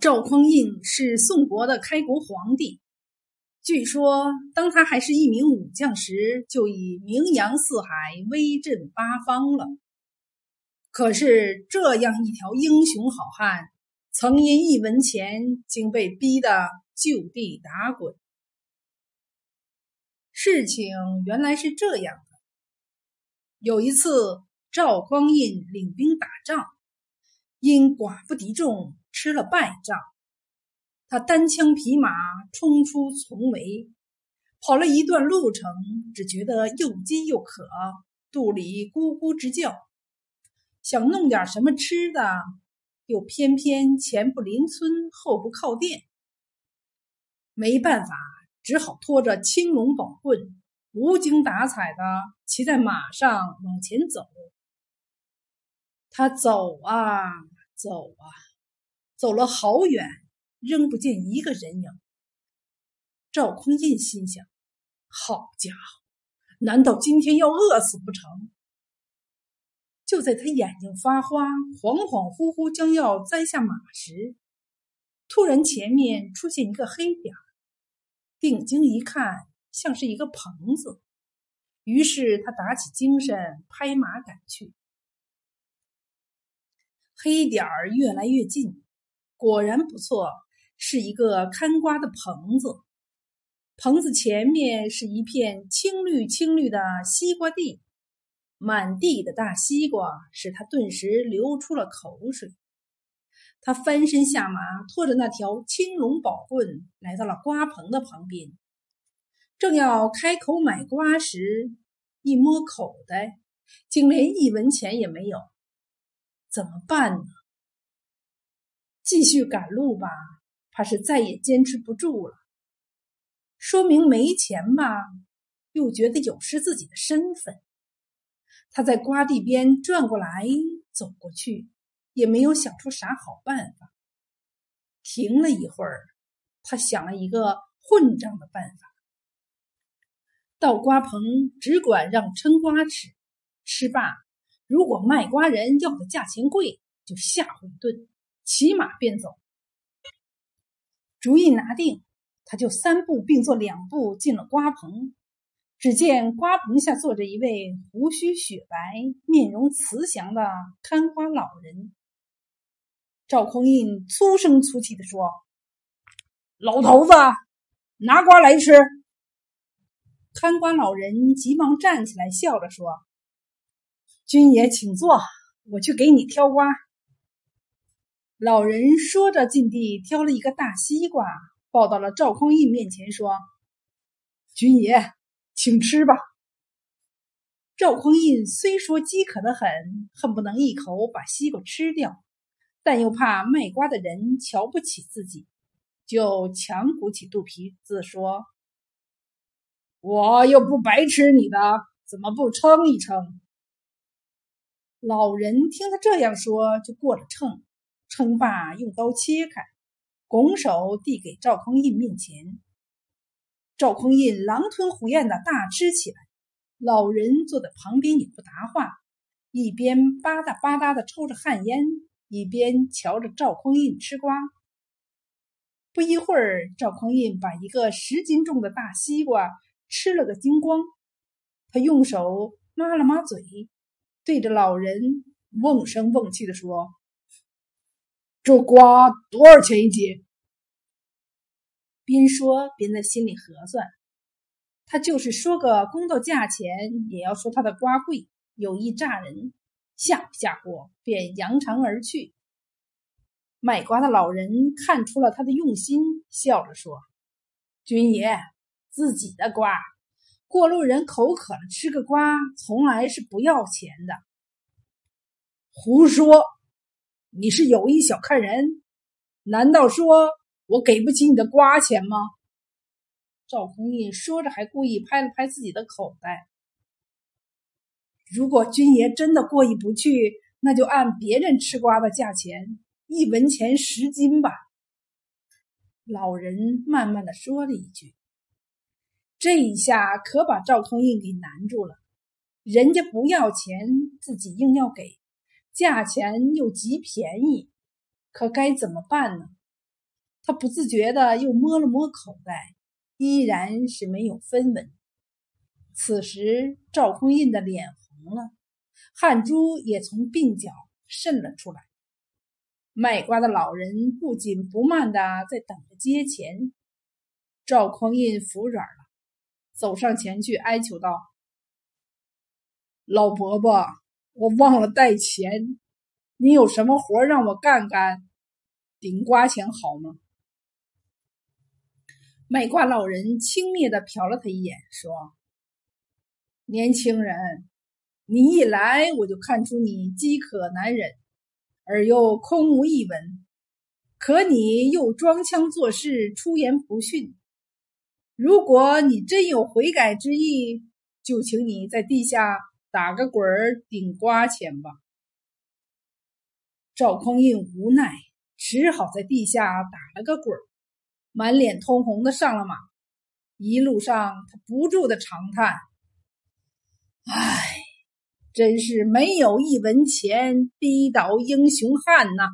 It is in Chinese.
赵匡胤是宋国的开国皇帝。据说，当他还是一名武将时，就已名扬四海、威震八方了。可是，这样一条英雄好汉，曾因一文钱，竟被逼得就地打滚。事情原来是这样的：有一次，赵匡胤领兵打仗，因寡不敌众。吃了败仗，他单枪匹马冲出重围，跑了一段路程，只觉得又饥又渴，肚里咕咕直叫，想弄点什么吃的，又偏偏前不邻村后不靠店，没办法，只好拖着青龙宝棍，无精打采的骑在马上往前走。他走啊走啊。走了好远，仍不见一个人影。赵匡胤心想：“好家伙，难道今天要饿死不成？”就在他眼睛发花、恍恍惚惚将要栽下马时，突然前面出现一个黑点儿，定睛一看，像是一个棚子。于是他打起精神，拍马赶去。黑点儿越来越近。果然不错，是一个看瓜的棚子。棚子前面是一片青绿青绿的西瓜地，满地的大西瓜使他顿时流出了口水。他翻身下马，拖着那条青龙宝棍来到了瓜棚的旁边，正要开口买瓜时，一摸口袋，竟连一文钱也没有，怎么办呢？继续赶路吧，怕是再也坚持不住了。说明没钱吧，又觉得有失自己的身份。他在瓜地边转过来走过去，也没有想出啥好办法。停了一会儿，他想了一个混账的办法：到瓜棚只管让称瓜吃，吃罢，如果卖瓜人要的价钱贵，就吓唬一顿。骑马便走，主意拿定，他就三步并作两步进了瓜棚。只见瓜棚下坐着一位胡须雪白、面容慈祥的看瓜老人。赵匡胤粗声粗气地说：“老头子，拿瓜来吃。”看瓜老人急忙站起来，笑着说：“军爷请坐，我去给你挑瓜。”老人说着，进地挑了一个大西瓜，抱到了赵匡胤面前，说：“军爷，请吃吧。”赵匡胤虽说饥渴的很，恨不能一口把西瓜吃掉，但又怕卖瓜的人瞧不起自己，就强鼓起肚皮子说：“我又不白吃你的，怎么不称一称？”老人听他这样说，就过了秤。称罢，用刀切开，拱手递给赵匡胤面前。赵匡胤狼吞虎咽的大吃起来，老人坐在旁边也不答话，一边吧嗒吧嗒的抽着旱烟，一边瞧着赵匡胤吃瓜。不一会儿，赵匡胤把一个十斤重的大西瓜吃了个精光，他用手抹了抹嘴，对着老人瓮声瓮气的说。这瓜多少钱一斤？边说边在心里核算，他就是说个公道价钱，也要说他的瓜贵，有意诈人，吓唬吓唬，便扬长而去。卖瓜的老人看出了他的用心，笑着说：“军爷，自己的瓜，过路人口渴了吃个瓜，从来是不要钱的。”胡说！你是有意小看人？难道说我给不起你的瓜钱吗？赵匡胤说着，还故意拍了拍自己的口袋。如果军爷真的过意不去，那就按别人吃瓜的价钱，一文钱十斤吧。老人慢慢的说了一句。这一下可把赵匡胤给难住了，人家不要钱，自己硬要给。价钱又极便宜，可该怎么办呢？他不自觉的又摸了摸口袋，依然是没有分文。此时，赵匡胤的脸红了，汗珠也从鬓角渗了出来。卖瓜的老人不紧不慢的在等着接钱。赵匡胤服软了，走上前去哀求道：“老伯伯，我忘了带钱，你有什么活让我干干，顶瓜钱好吗？”卖瓜老人轻蔑的瞟了他一眼，说：“年轻人，你一来我就看出你饥渴难忍，而又空无一文，可你又装腔作势，出言不逊。如果你真有悔改之意，就请你在地下打个滚儿顶瓜钱吧。”赵匡胤无奈，只好在地下打了个滚儿。满脸通红的上了马，一路上他不住的长叹：“唉，真是没有一文钱，逼倒英雄汉呐！”